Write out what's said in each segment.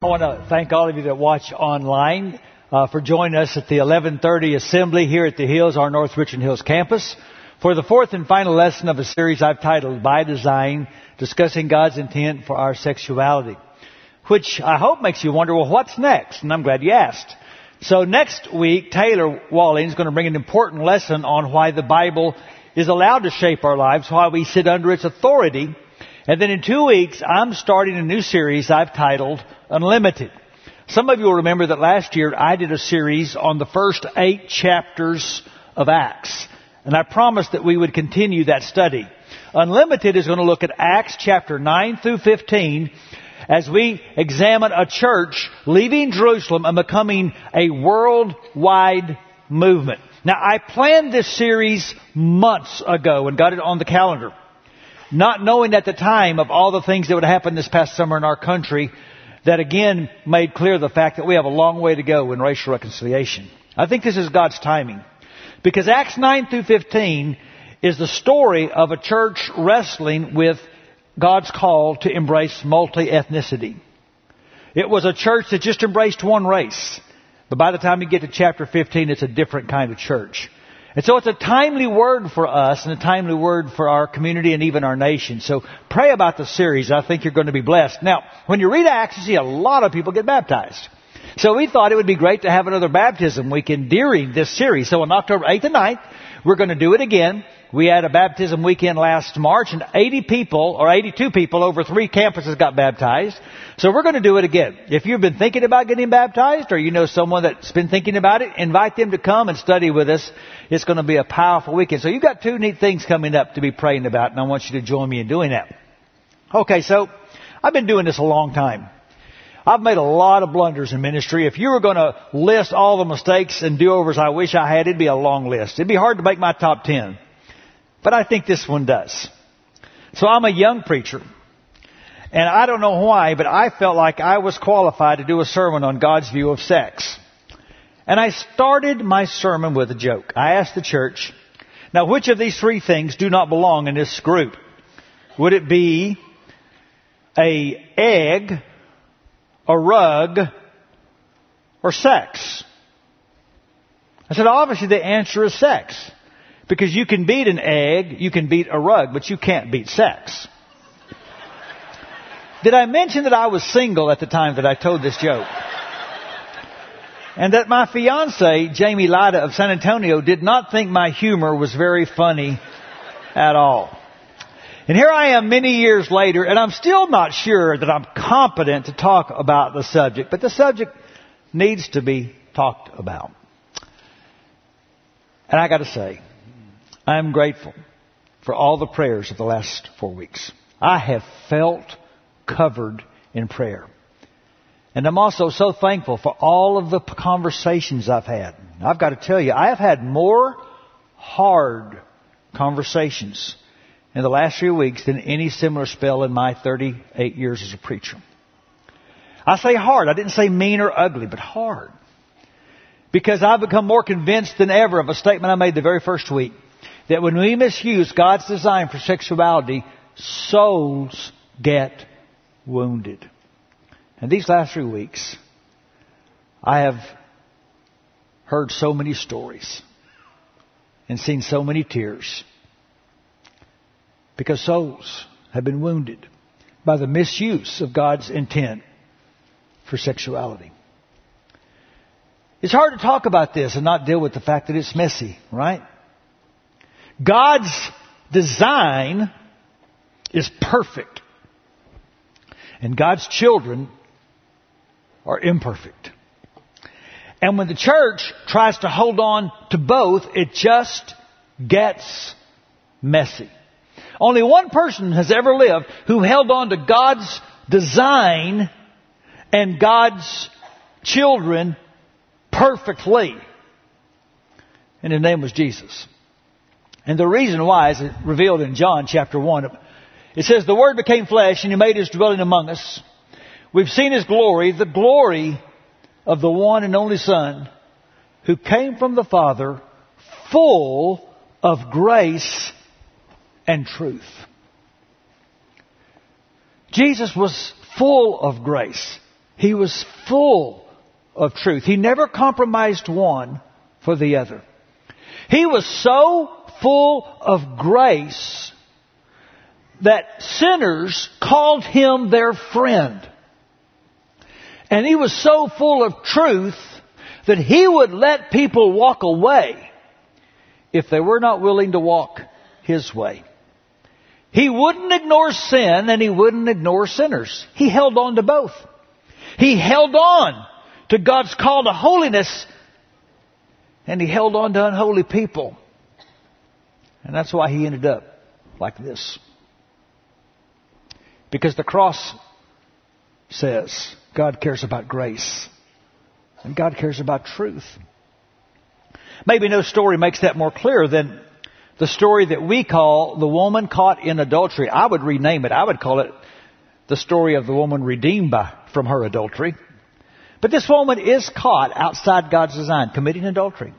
I want to thank all of you that watch online uh, for joining us at the 1130 assembly here at the Hills, our North Richland Hills campus, for the fourth and final lesson of a series I've titled By Design, discussing God's intent for our sexuality, which I hope makes you wonder, well, what's next? And I'm glad you asked. So next week, Taylor Walling is going to bring an important lesson on why the Bible is allowed to shape our lives, why we sit under its authority, and then in two weeks, I'm starting a new series I've titled Unlimited. Some of you will remember that last year I did a series on the first eight chapters of Acts. And I promised that we would continue that study. Unlimited is going to look at Acts chapter 9 through 15 as we examine a church leaving Jerusalem and becoming a worldwide movement. Now I planned this series months ago and got it on the calendar not knowing at the time of all the things that would happen this past summer in our country that again made clear the fact that we have a long way to go in racial reconciliation. I think this is God's timing. Because Acts 9 through 15 is the story of a church wrestling with God's call to embrace multi-ethnicity. It was a church that just embraced one race. But by the time you get to chapter 15, it's a different kind of church. And so it's a timely word for us and a timely word for our community and even our nation. So pray about the series. I think you're going to be blessed. Now, when you read Acts, you see a lot of people get baptized. So we thought it would be great to have another baptism weekend during this series. So on October 8th and 9th, we're going to do it again. We had a baptism weekend last March and 80 people or 82 people over three campuses got baptized. So we're going to do it again. If you've been thinking about getting baptized or you know someone that's been thinking about it, invite them to come and study with us. It's going to be a powerful weekend. So you've got two neat things coming up to be praying about and I want you to join me in doing that. Okay, so I've been doing this a long time. I've made a lot of blunders in ministry. If you were going to list all the mistakes and do-overs I wish I had, it'd be a long list. It'd be hard to make my top ten. But I think this one does. So I'm a young preacher. And I don't know why, but I felt like I was qualified to do a sermon on God's view of sex. And I started my sermon with a joke. I asked the church, now which of these three things do not belong in this group? Would it be a egg, a rug, or sex? I said, obviously the answer is sex. Because you can beat an egg, you can beat a rug, but you can't beat sex. Did I mention that I was single at the time that I told this joke? And that my fiance, Jamie Lida of San Antonio, did not think my humor was very funny at all. And here I am many years later, and I'm still not sure that I'm competent to talk about the subject, but the subject needs to be talked about. And I gotta say, I'm grateful for all the prayers of the last four weeks. I have felt covered in prayer. And I'm also so thankful for all of the conversations I've had. I've got to tell you, I have had more hard conversations in the last few weeks than any similar spell in my 38 years as a preacher. I say hard. I didn't say mean or ugly, but hard. Because I've become more convinced than ever of a statement I made the very first week. That when we misuse God's design for sexuality, souls get wounded. And these last three weeks, I have heard so many stories and seen so many tears because souls have been wounded by the misuse of God's intent for sexuality. It's hard to talk about this and not deal with the fact that it's messy, right? God's design is perfect. And God's children are imperfect. And when the church tries to hold on to both, it just gets messy. Only one person has ever lived who held on to God's design and God's children perfectly. And his name was Jesus. And the reason why is revealed in John chapter 1. It says, The Word became flesh and He made His dwelling among us. We've seen His glory, the glory of the one and only Son who came from the Father full of grace and truth. Jesus was full of grace He was full of truth. He never compromised one for the other. He was so full of grace that sinners called him their friend. And he was so full of truth that he would let people walk away if they were not willing to walk his way. He wouldn't ignore sin and he wouldn't ignore sinners. He held on to both. He held on to God's call to holiness and he held on to unholy people. And that's why he ended up like this. Because the cross says God cares about grace. And God cares about truth. Maybe no story makes that more clear than the story that we call the woman caught in adultery. I would rename it. I would call it the story of the woman redeemed by, from her adultery. But this woman is caught outside God's design, committing adultery.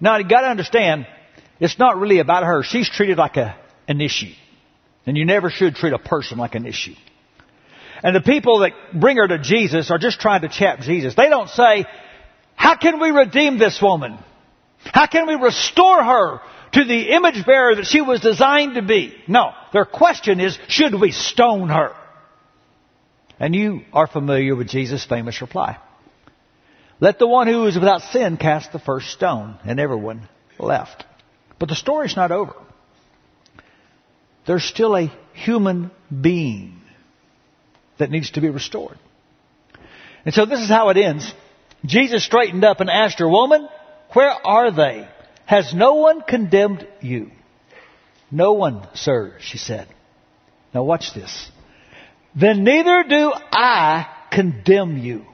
Now, you gotta understand, it's not really about her. She's treated like a, an issue. And you never should treat a person like an issue. And the people that bring her to Jesus are just trying to chap Jesus. They don't say, how can we redeem this woman? How can we restore her to the image bearer that she was designed to be? No. Their question is, should we stone her? And you are familiar with Jesus' famous reply. Let the one who is without sin cast the first stone. And everyone left. But the story's not over. There's still a human being that needs to be restored. And so this is how it ends. Jesus straightened up and asked her, Woman, where are they? Has no one condemned you? No one, sir, she said. Now watch this. Then neither do I condemn you,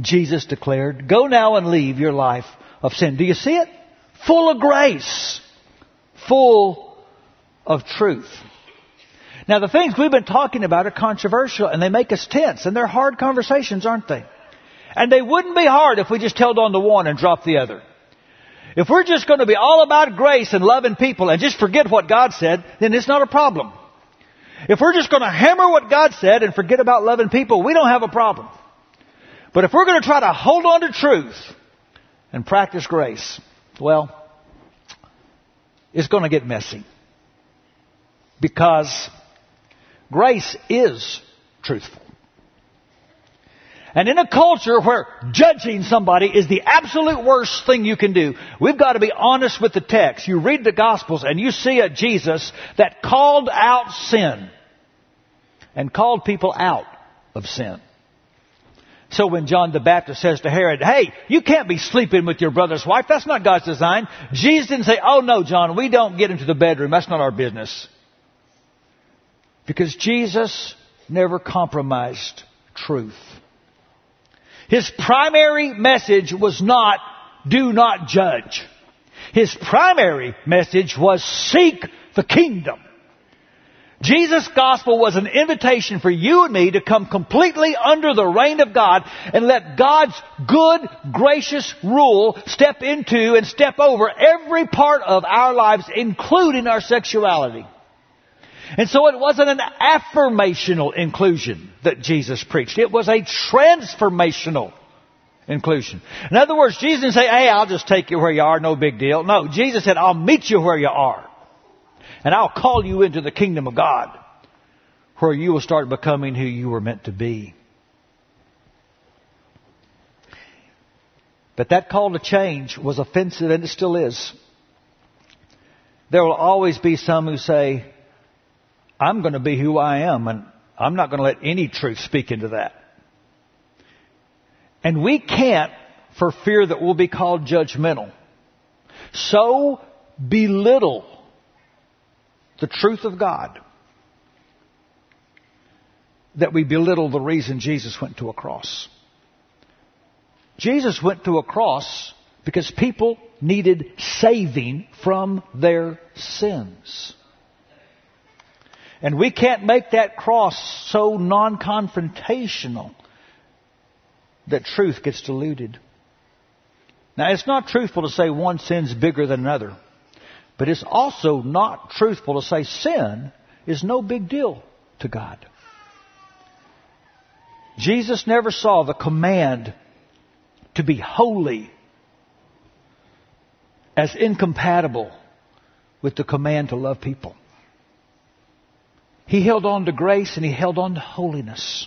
Jesus declared. Go now and leave your life of sin. Do you see it? Full of grace. Full of truth. Now the things we've been talking about are controversial and they make us tense and they're hard conversations, aren't they? And they wouldn't be hard if we just held on to one and dropped the other. If we're just going to be all about grace and loving people and just forget what God said, then it's not a problem. If we're just going to hammer what God said and forget about loving people, we don't have a problem. But if we're going to try to hold on to truth and practice grace, well, it's going to get messy. Because grace is truthful. And in a culture where judging somebody is the absolute worst thing you can do, we've got to be honest with the text. You read the Gospels and you see a Jesus that called out sin and called people out of sin. So when John the Baptist says to Herod, hey, you can't be sleeping with your brother's wife. That's not God's design. Jesus didn't say, oh no, John, we don't get into the bedroom. That's not our business. Because Jesus never compromised truth. His primary message was not, do not judge. His primary message was seek the kingdom. Jesus' gospel was an invitation for you and me to come completely under the reign of God and let God's good, gracious rule step into and step over every part of our lives, including our sexuality. And so it wasn't an affirmational inclusion that Jesus preached. It was a transformational inclusion. In other words, Jesus didn't say, hey, I'll just take you where you are, no big deal. No, Jesus said, I'll meet you where you are. And I'll call you into the kingdom of God, where you will start becoming who you were meant to be. But that call to change was offensive, and it still is. There will always be some who say, I'm going to be who I am, and I'm not going to let any truth speak into that. And we can't, for fear that we'll be called judgmental, so belittle the truth of God that we belittle the reason Jesus went to a cross. Jesus went to a cross because people needed saving from their sins. And we can't make that cross so non-confrontational that truth gets diluted. Now, it's not truthful to say one sin's bigger than another, but it's also not truthful to say sin is no big deal to God. Jesus never saw the command to be holy as incompatible with the command to love people. He held on to grace and he held on to holiness.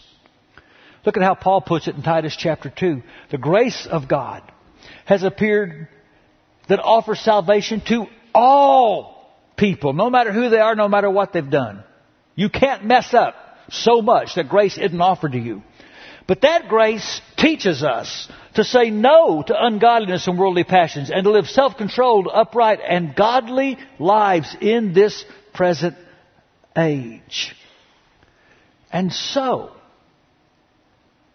Look at how Paul puts it in Titus chapter 2. The grace of God has appeared that offers salvation to all people, no matter who they are, no matter what they've done. You can't mess up so much that grace isn't offered to you. But that grace teaches us to say no to ungodliness and worldly passions and to live self-controlled, upright, and godly lives in this present age. And so,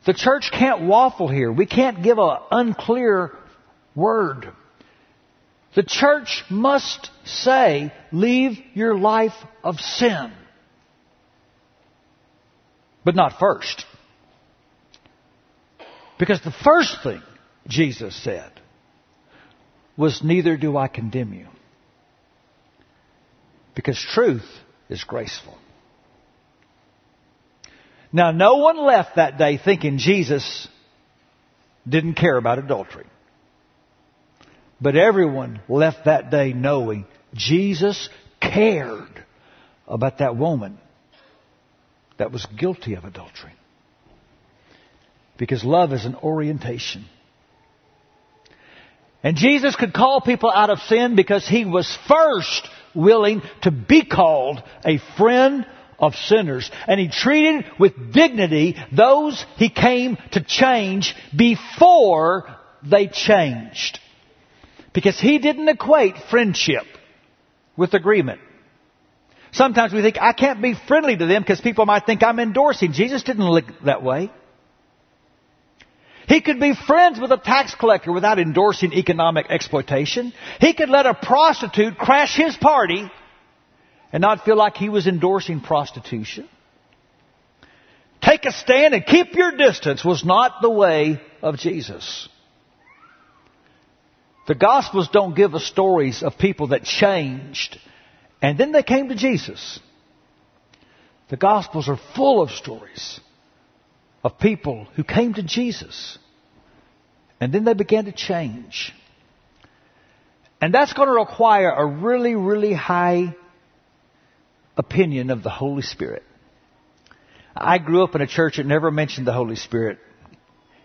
the church can't waffle here. We can't give an unclear word. The church must say, leave your life of sin. But not first. Because the first thing Jesus said was, Neither do I condemn you. Because truth is graceful. Now, no one left that day thinking Jesus didn't care about adultery. But everyone left that day knowing Jesus cared about that woman that was guilty of adultery. Because love is an orientation. And Jesus could call people out of sin because he was first willing to be called a friend of sinners. And he treated with dignity those he came to change before they changed. Because he didn't equate friendship with agreement. Sometimes we think, I can't be friendly to them because people might think I'm endorsing. Jesus didn't look that way. He could be friends with a tax collector without endorsing economic exploitation. He could let a prostitute crash his party and not feel like he was endorsing prostitution. Take a stand and keep your distance was not the way of Jesus. The Gospels don't give us stories of people that changed and then they came to Jesus. The Gospels are full of stories of people who came to Jesus. And then they began to change. And that's going to require a really, really high opinion of the Holy Spirit. I grew up in a church that never mentioned the Holy Spirit.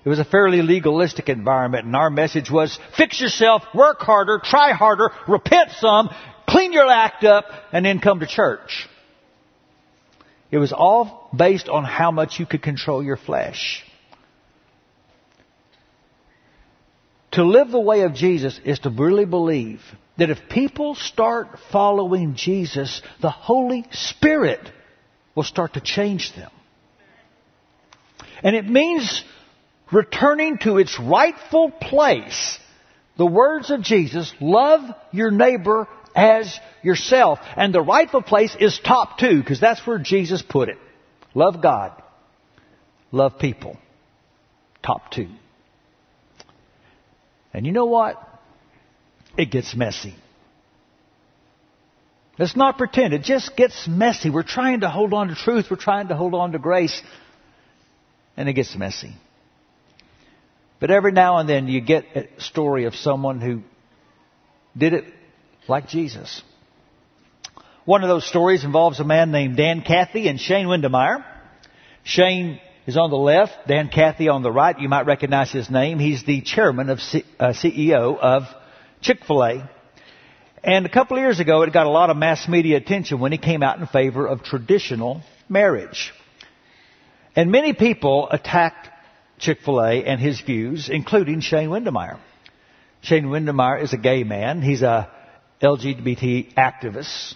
It was a fairly legalistic environment, and our message was fix yourself, work harder, try harder, repent some, clean your act up, and then come to church. It was all based on how much you could control your flesh. To live the way of Jesus is to really believe that if people start following Jesus, the Holy Spirit will start to change them. And it means returning to its rightful place. The words of Jesus, love your neighbor as yourself. And the rightful place is top two, because that's where Jesus put it. Love God. Love people. Top two. And you know what? It gets messy. Let's not pretend. It just gets messy. We're trying to hold on to truth. We're trying to hold on to grace. And it gets messy. But every now and then you get a story of someone who did it like Jesus. One of those stories involves a man named Dan Cathy and Shane Windmeyer. Shane is on the left, Dan Cathy on the right. You might recognize his name. He's the chairman of C- uh, CEO of Chick-fil-A. And a couple of years ago, it got a lot of mass media attention when he came out in favor of traditional marriage. And many people attacked Chick-fil-A and his views, including Shane Windmeyer. Shane Windmeyer is a gay man. He's a LGBT activist.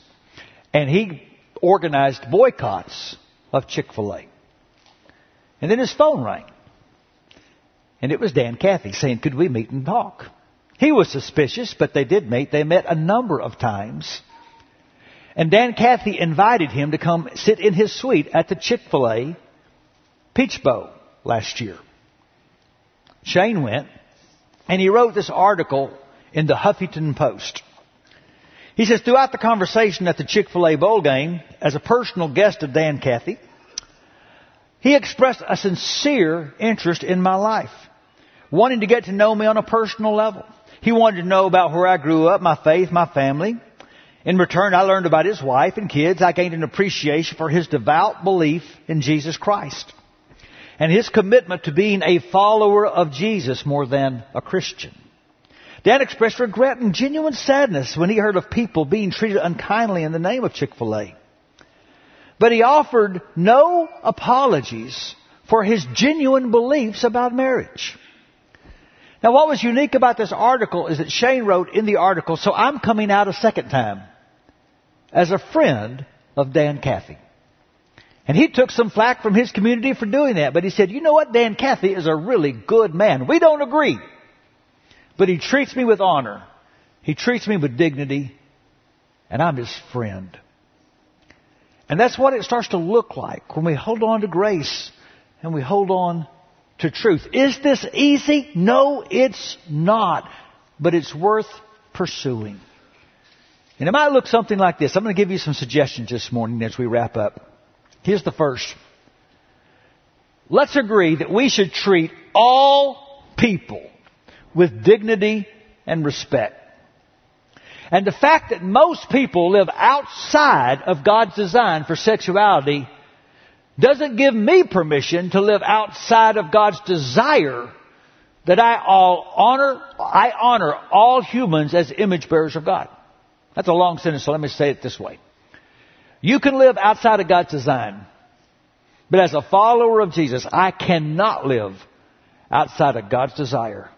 And he organized boycotts of Chick-fil-A. And then his phone rang. And it was Dan Cathy saying, could we meet and talk? He was suspicious, but they did meet. They met a number of times. And Dan Cathy invited him to come sit in his suite at the Chick-fil-A Peach Bowl last year. Shane went, and he wrote this article in the Huffington Post. He says, throughout the conversation at the Chick-fil-A bowl game, as a personal guest of Dan Cathy, He expressed a sincere interest in my life, wanting to get to know me on a personal level. He wanted to know about where I grew up, my faith, my family. In return, I learned about his wife and kids. I gained an appreciation for his devout belief in Jesus Christ and his commitment to being a follower of Jesus more than a Christian. Dan expressed regret and genuine sadness when he heard of people being treated unkindly in the name of Chick-fil-A. But he offered no apologies for his genuine beliefs about marriage. Now what was unique about this article is that Shane wrote in the article, so I'm coming out a second time as a friend of Dan Cathy. And he took some flack from his community for doing that, but he said, you know what, Dan Cathy is a really good man. We don't agree. But he treats me with honor. He treats me with dignity, and I'm his friend. And that's what it starts to look like when we hold on to grace and we hold on to truth. Is this easy? No, it's not. But it's worth pursuing. And it might look something like this. I'm going to give you some suggestions this morning as we wrap up. Here's the first. Let's agree that we should treat all people with dignity and respect. And the fact that most people live outside of God's design for sexuality doesn't give me permission to live outside of God's desire that I all honor, I honor all humans as image bearers of God. That's a long sentence, so let me say it this way. You can live outside of God's design, but as a follower of Jesus, I cannot live outside of God's desire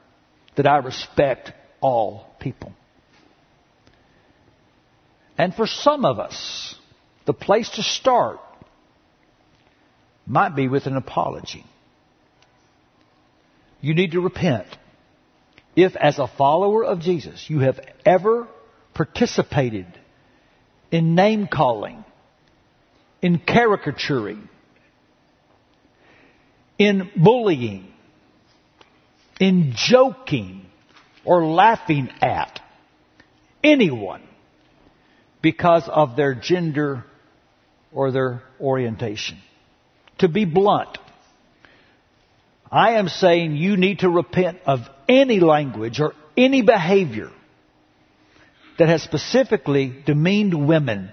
that I respect all people. And for some of us, the place to start might be with an apology. You need to repent. If, as a follower of Jesus, you have ever participated in name calling, in caricaturing, in bullying, in joking or laughing at anyone because of their gender or their orientation. To be blunt, I am saying you need to repent of any language or any behavior that has specifically demeaned women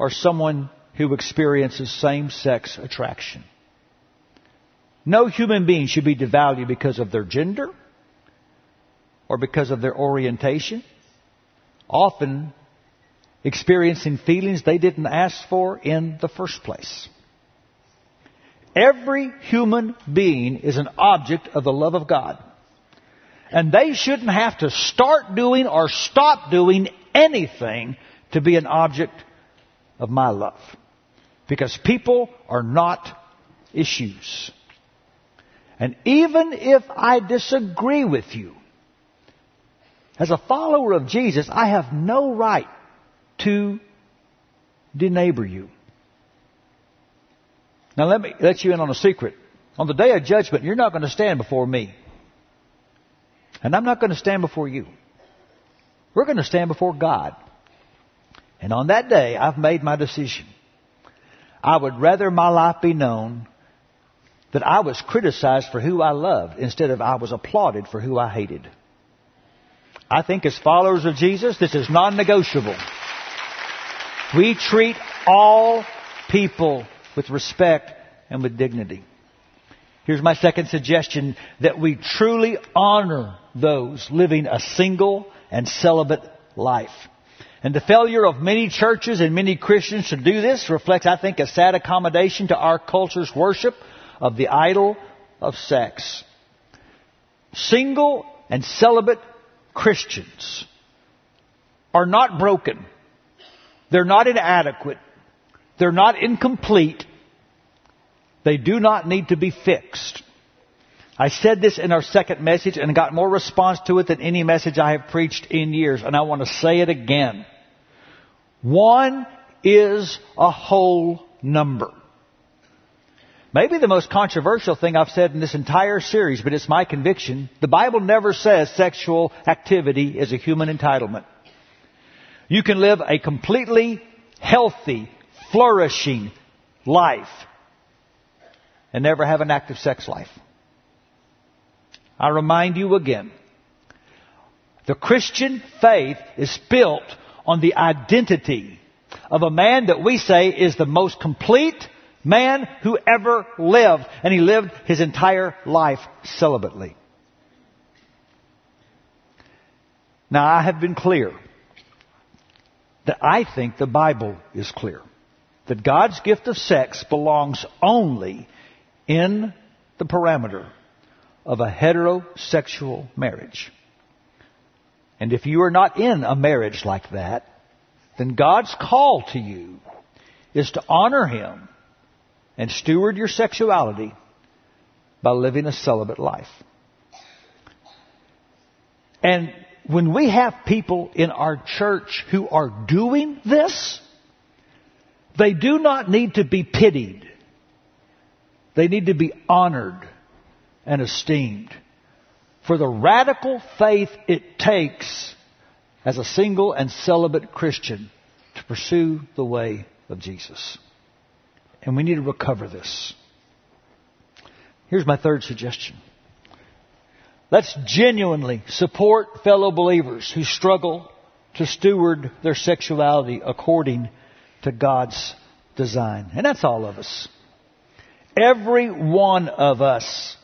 or someone who experiences same-sex attraction. No human being should be devalued because of their gender or because of their orientation. Often experiencing feelings they didn't ask for in the first place. Every human being is an object of the love of God. And they shouldn't have to start doing or stop doing anything to be an object of my love. Because people are not issues. And even if I disagree with you, as a follower of Jesus, I have no right to deneighbor you. Now let me let you in on a secret. On the day of judgment, you're not going to stand before me. And I'm not going to stand before you. We're going to stand before God. And on that day, I've made my decision. I would rather my life be known that I was criticized for who I loved instead of I was applauded for who I hated. I think as followers of Jesus, this is non-negotiable. We treat all people with respect and with dignity. Here's my second suggestion, that we truly honor those living a single and celibate life. And the failure of many churches and many Christians to do this reflects, I think, a sad accommodation to our culture's worship of the idol of sex. Single and celibate Christians are not broken. They're not inadequate. They're not incomplete. They do not need to be fixed. I said this in our second message and got more response to it than any message I have preached in years, and I want to say it again. One is a whole number. Maybe the most controversial thing I've said in this entire series, but it's my conviction. The Bible never says sexual activity is a human entitlement. You can live a completely healthy, flourishing life and never have an active sex life. I remind you again, the Christian faith is built on the identity of a man that we say is the most complete man who ever lived, and he lived his entire life celibately. Now, I have been clear that I think the Bible is clear that God's gift of sex belongs only in the parameter of a heterosexual marriage. And if you are not in a marriage like that, then God's call to you is to honor Him and steward your sexuality by living a celibate life. And when we have people in our church who are doing this, they do not need to be pitied. They need to be honored and esteemed for the radical faith it takes as a single and celibate Christian to pursue the way of Jesus. And we need to recover this. Here's my third suggestion. Let's genuinely support fellow believers who struggle to steward their sexuality according to God's design. And that's all of us. Every one of us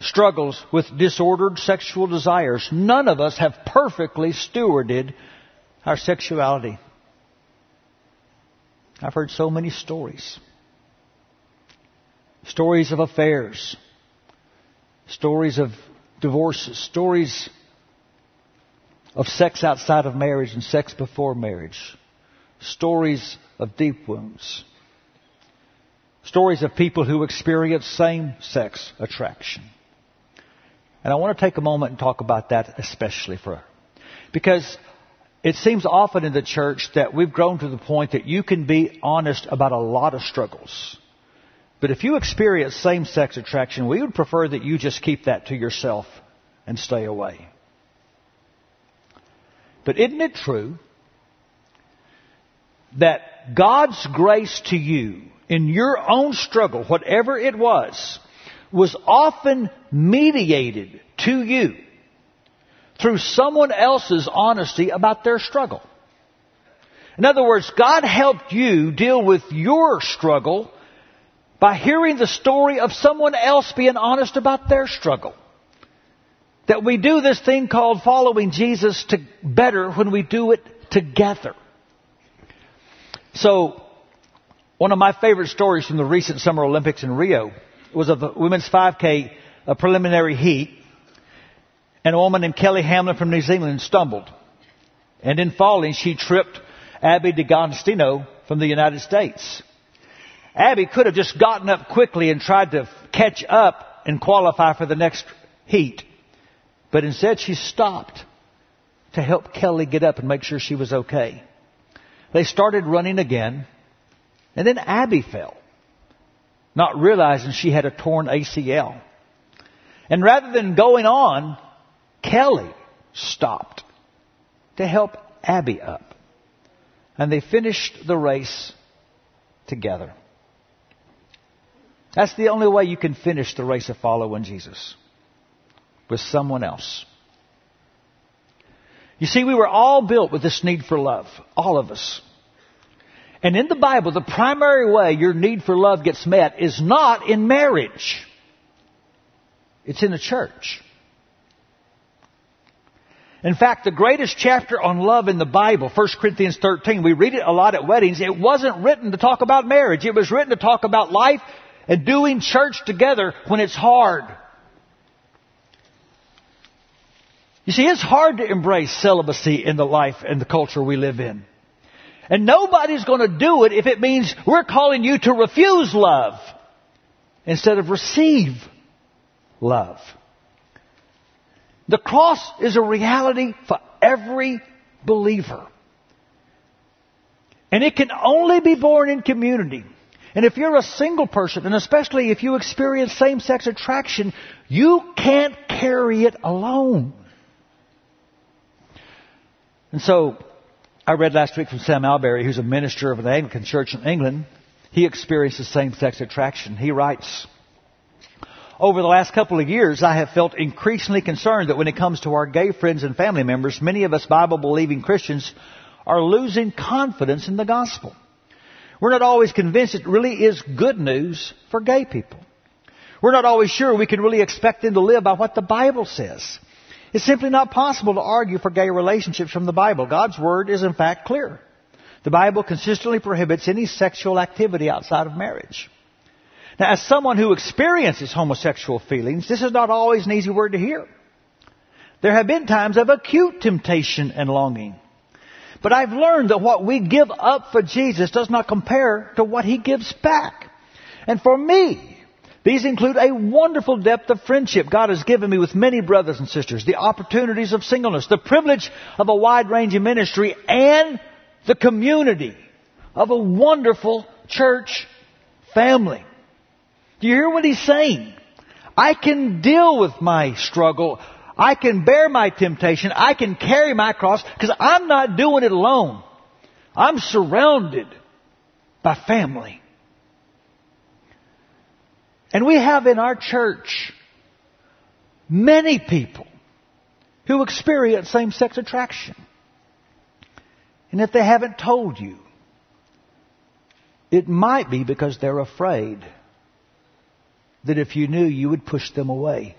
struggles with disordered sexual desires. None of us have perfectly stewarded our sexuality. I've heard so many stories. Stories of affairs. Stories of divorces. Stories of sex outside of marriage and sex before marriage. Stories of deep wounds. Stories of people who experience same sex attraction. And I want to take a moment and talk about that especially for, her. because it seems often in the church that we've grown to the point that you can be honest about a lot of struggles. But if you experience same sex attraction, we would prefer that you just keep that to yourself and stay away. But isn't it true that God's grace to you in your own struggle, whatever it was, was often mediated to you through someone else's honesty about their struggle. In other words, God helped you deal with your struggle by hearing the story of someone else being honest about their struggle. That we do this thing called following Jesus to better when we do it together. So, one of my favorite stories from the recent Summer Olympics in Rio was the women's 5K preliminary heat. And a woman named Kelly Hamblin from New Zealand stumbled. And in falling, she tripped Abby D'Agostino from the United States. Abby could have just gotten up quickly and tried to catch up and qualify for the next heat. But instead she stopped to help Kelly get up and make sure she was okay. They started running again, and then Abby fell, not realizing she had a torn ACL. And rather than going on, Kelly stopped to help Abby up. And they finished the race together. That's the only way you can finish the race of following Jesus. With someone else. You see, we were all built with this need for love. All of us. And in the Bible, the primary way your need for love gets met is not in marriage. It's in the church. In fact, the greatest chapter on love in the Bible, 1 Corinthians 13, we read it a lot at weddings. It wasn't written to talk about marriage. It was written to talk about life and doing church together when it's hard. You see, it's hard to embrace celibacy in the life and the culture we live in. And nobody's going to do it if it means we're calling you to refuse love instead of receive love. The cross is a reality for every believer. And it can only be born in community. And if you're a single person, and especially if you experience same-sex attraction, you can't carry it alone. And so, I read last week from Sam Allberry, who's a minister of an Anglican church in England. He experienced the same-sex attraction. He writes, Over the last couple of years, I have felt increasingly concerned that when it comes to our gay friends and family members, many of us Bible believing Christians are losing confidence in the gospel. We're not always convinced it really is good news for gay people. We're not always sure we can really expect them to live by what the Bible says. It's simply not possible to argue for gay relationships from the Bible. God's Word is in fact clear. The Bible consistently prohibits any sexual activity outside of marriage. Now, as someone who experiences homosexual feelings, this is not always an easy word to hear. There have been times of acute temptation and longing. But I've learned that what we give up for Jesus does not compare to what He gives back. And for me, these include a wonderful depth of friendship God has given me with many brothers and sisters, the opportunities of singleness, the privilege of a wide range of ministry, and the community of a wonderful church family. Do you hear what he's saying? I can deal with my struggle. I can bear my temptation. I can carry my cross because I'm not doing it alone. I'm surrounded by family. And we have in our church many people who experience same sex attraction. And if they haven't told you, it might be because they're afraid that if you knew, you would push them away.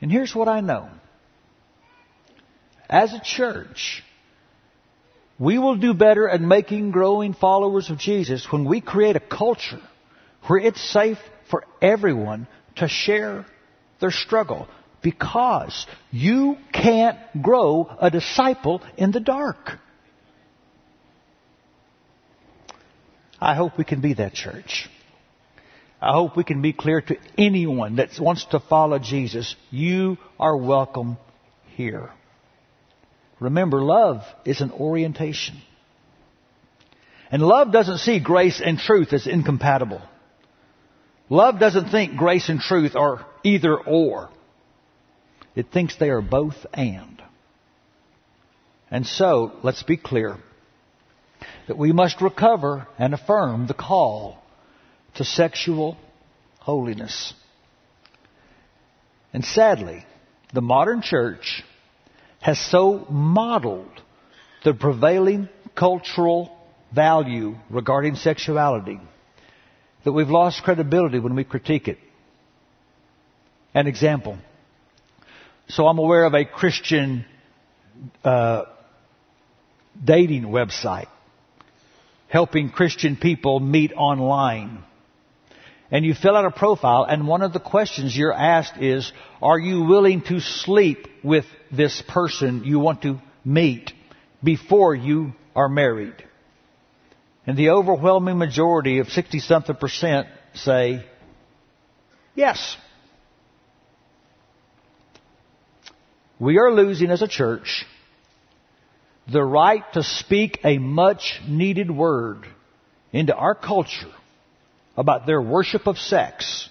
And here's what I know. As a church, we will do better at making growing followers of Jesus when we create a culture where it's safe for everyone to share their struggle because you can't grow a disciple in the dark. I hope we can be that church. I hope we can be clear to anyone that wants to follow Jesus. You are welcome here. Remember, love is an orientation. And love doesn't see grace and truth as incompatible. Love doesn't think grace and truth are either or. It thinks they are both and. And so, let's be clear that we must recover and affirm the call to sexual holiness. And sadly, the modern church has so modeled the prevailing cultural value regarding sexuality that we've lost credibility when we critique it. An example. So I'm aware of a Christian uh, dating website helping Christian people meet online. And you fill out a profile, and one of the questions you're asked is, are you willing to sleep with this person you want to meet before you are married? And the overwhelming majority of 60 something percent say yes. We are losing as a church the right to speak a much needed word into our culture about their worship of sex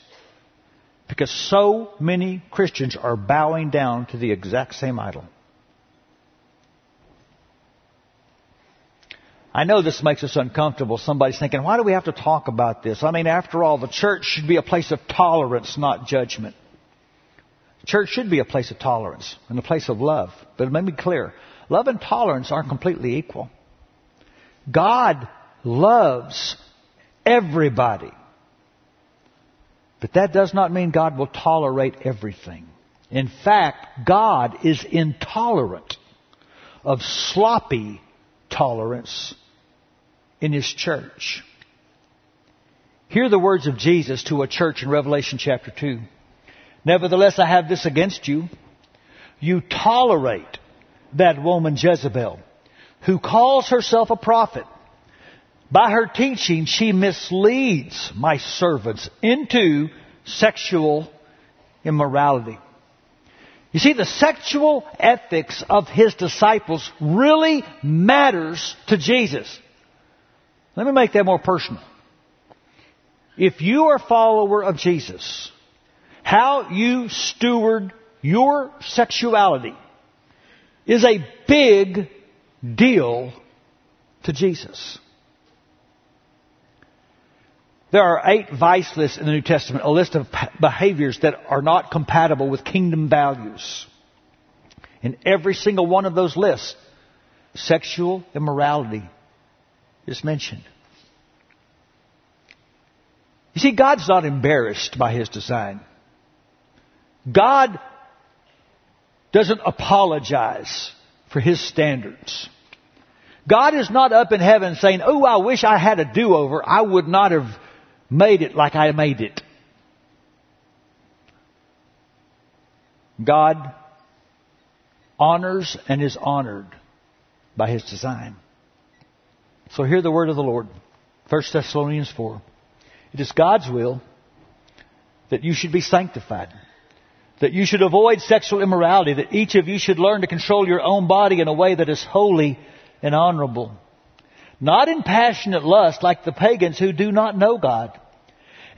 because so many Christians are bowing down to the exact same idol. I know this makes us uncomfortable. Somebody's thinking, why do we have to talk about this? I mean, after all, the church should be a place of tolerance, not judgment. church should be a place of tolerance and a place of love. But let me be clear. Love and tolerance aren't completely equal. God loves everybody. But that does not mean God will tolerate everything. In fact, God is intolerant of sloppy tolerance in his church. Hear the words of Jesus to a church in Revelation chapter 2. Nevertheless, I have this against you. You tolerate that woman Jezebel, who calls herself a prophet. By her teaching, she misleads my servants into sexual immorality. You see, the sexual ethics of his disciples really matters to Jesus. Let me make that more personal. If you are a follower of Jesus, how you steward your sexuality is a big deal to Jesus. There are eight vice lists in the New Testament, a list of behaviors that are not compatible with kingdom values. In every single one of those lists, sexual immorality is mentioned. You see, God's not embarrassed by His design. God doesn't apologize for His standards. God is not up in heaven saying, Oh, I wish I had a do over. I would not have made it like I made it. God honors and is honored by His design. So hear the word of the Lord. 1 Thessalonians 4. It is God's will that you should be sanctified, that you should avoid sexual immorality, that each of you should learn to control your own body in a way that is holy and honorable. Not in passionate lust like the pagans who do not know God.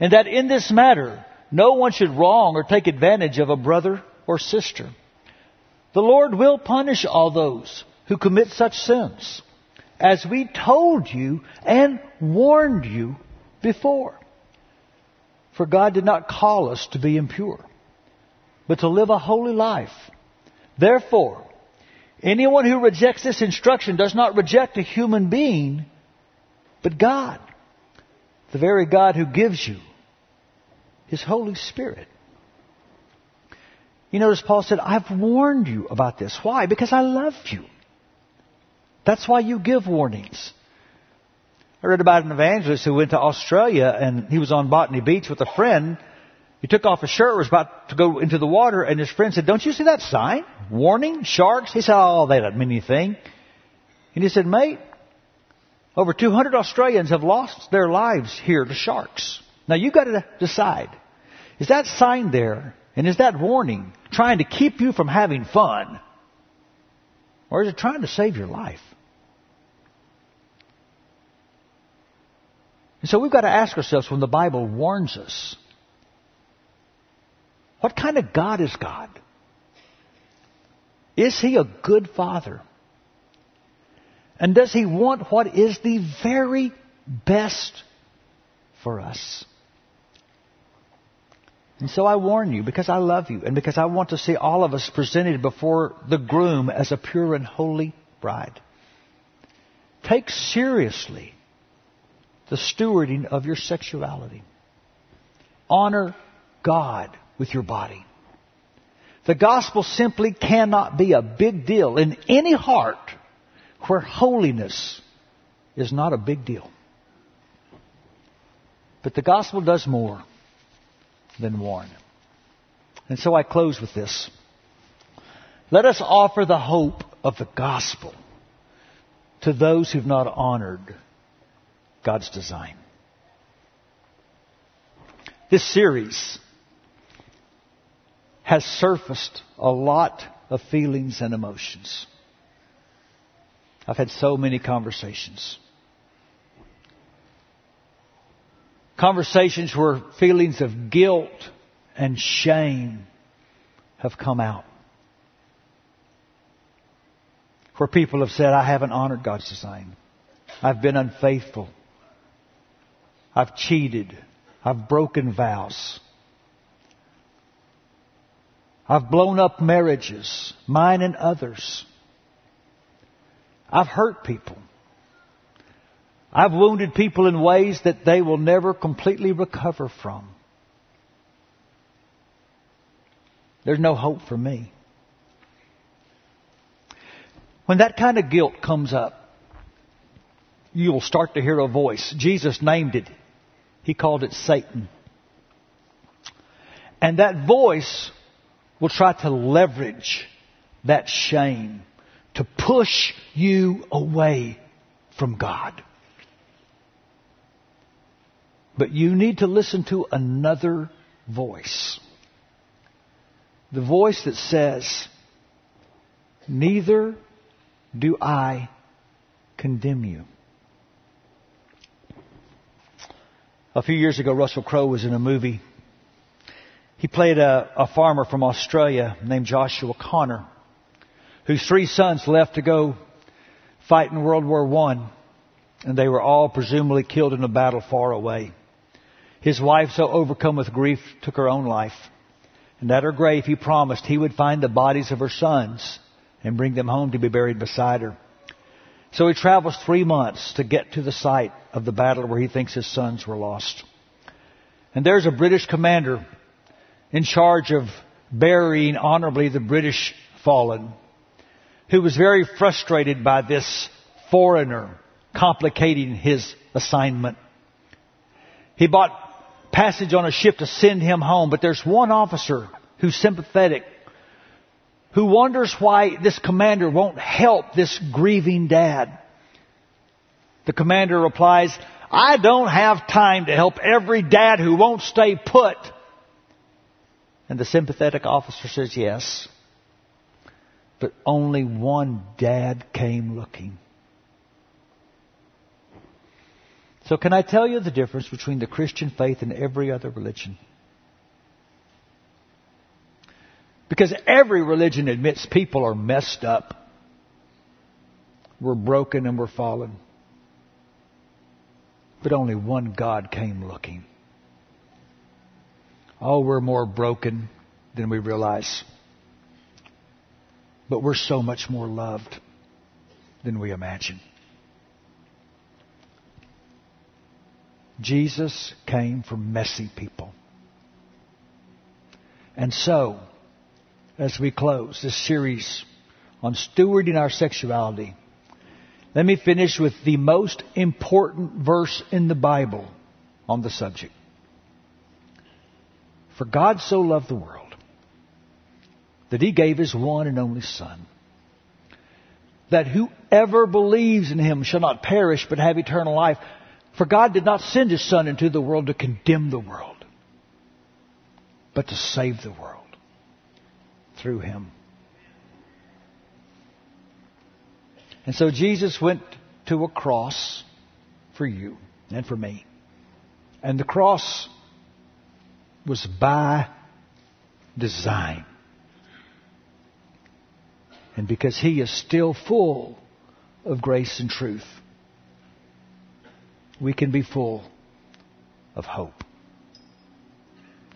And that in this matter, no one should wrong or take advantage of a brother or sister. The Lord will punish all those who commit such sins, as we told you and warned you before. For God did not call us to be impure, but to live a holy life. Therefore, anyone who rejects this instruction does not reject a human being, but God, the very God who gives you His Holy Spirit. You notice Paul said, I've warned you about this. Why? Because I love you. That's why you give warnings. I read about an evangelist who went to Australia and he was on Botany Beach with a friend. He took off his shirt, was about to go into the water, and his friend said, Don't you see that sign? Warning, sharks? He said, Oh, they don't mean anything. And he said, Mate, over 200 Australians have lost their lives here to sharks. Now you've got to decide. Is that sign there, and is that warning trying to keep you from having fun? Or is it trying to save your life? And so we've got to ask ourselves when the Bible warns us, what kind of God is God? Is He a good Father? And does He want what is the very best for us? And so I warn you because I love you and because I want to see all of us presented before the groom as a pure and holy bride. Take seriously the stewarding of your sexuality. Honor God with your body. The gospel simply cannot be a big deal in any heart where holiness is not a big deal. But the gospel does more than warn. And so I close with this. Let us offer the hope of the gospel to those who've not honored God's design. This series has surfaced a lot of feelings and emotions. I've had so many conversations. Conversations where feelings of guilt and shame have come out. Where people have said, I haven't honored God's design. I've been unfaithful. I've cheated. I've broken vows. I've blown up marriages, mine and others. I've hurt people. I've wounded people in ways that they will never completely recover from. There's no hope for me. When that kind of guilt comes up, you'll start to hear a voice. Jesus named it. He called it Satan. And that voice will try to leverage that shame to push you away from God. But you need to listen to another voice. The voice that says, Neither do I condemn you. A few years ago, Russell Crowe was in a movie. He played a, a farmer from Australia named Joshua Connor, whose three sons left to go fight in World War One, and they were all presumably killed in a battle far away. His wife, so overcome with grief, took her own life. And at her grave, he promised he would find the bodies of her sons and bring them home to be buried beside her. So he travels three months to get to the site of the battle where he thinks his sons were lost. And there's a British commander in charge of burying honorably the British fallen who was very frustrated by this foreigner complicating his assignment. He bought passage on a ship to send him home, but there's one officer who's sympathetic, who wonders why this commander won't help this grieving dad. The commander replies, I don't have time to help every dad who won't stay put. And the sympathetic officer says, Yes. But only one dad came looking. So, can I tell you the difference between the Christian faith and every other religion? Because every religion admits people are messed up. We're broken and we're fallen. But only one God came looking. Oh, we're more broken than we realize. But we're so much more loved than we imagine. Jesus came for messy people. And so, as we close this series on stewarding our sexuality, let me finish with the most important verse in the Bible on the subject. For God so loved the world that he gave his one and only Son, that whoever believes in him shall not perish but have eternal life. For God did not send his Son into the world to condemn the world, but to save the world through him. And so Jesus went to a cross for you and for me. And the cross was by design. And because He is still full of grace and truth, we can be full of hope.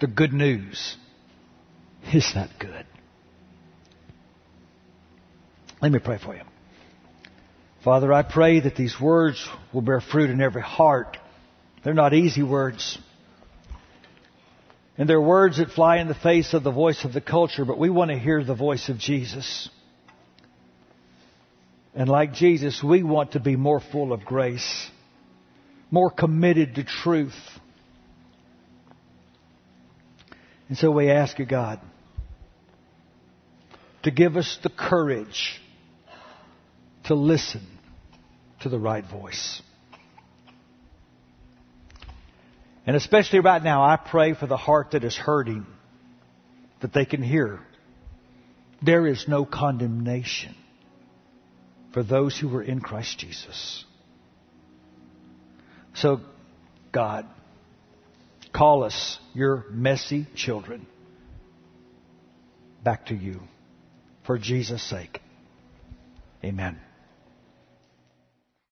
The good news is that good. Let me pray for you. Father, I pray that these words will bear fruit in every heart. They're not easy words. And they're words that fly in the face of the voice of the culture, but we want to hear the voice of Jesus. And like Jesus, we want to be more full of grace, more committed to truth. And so we ask you, God, to give us the courage to listen to the right voice. And especially right now, I pray for the heart that is hurting that they can hear. There is no condemnation for those who are in Christ Jesus. So, God, call us, your messy children, back to you for Jesus' sake. Amen.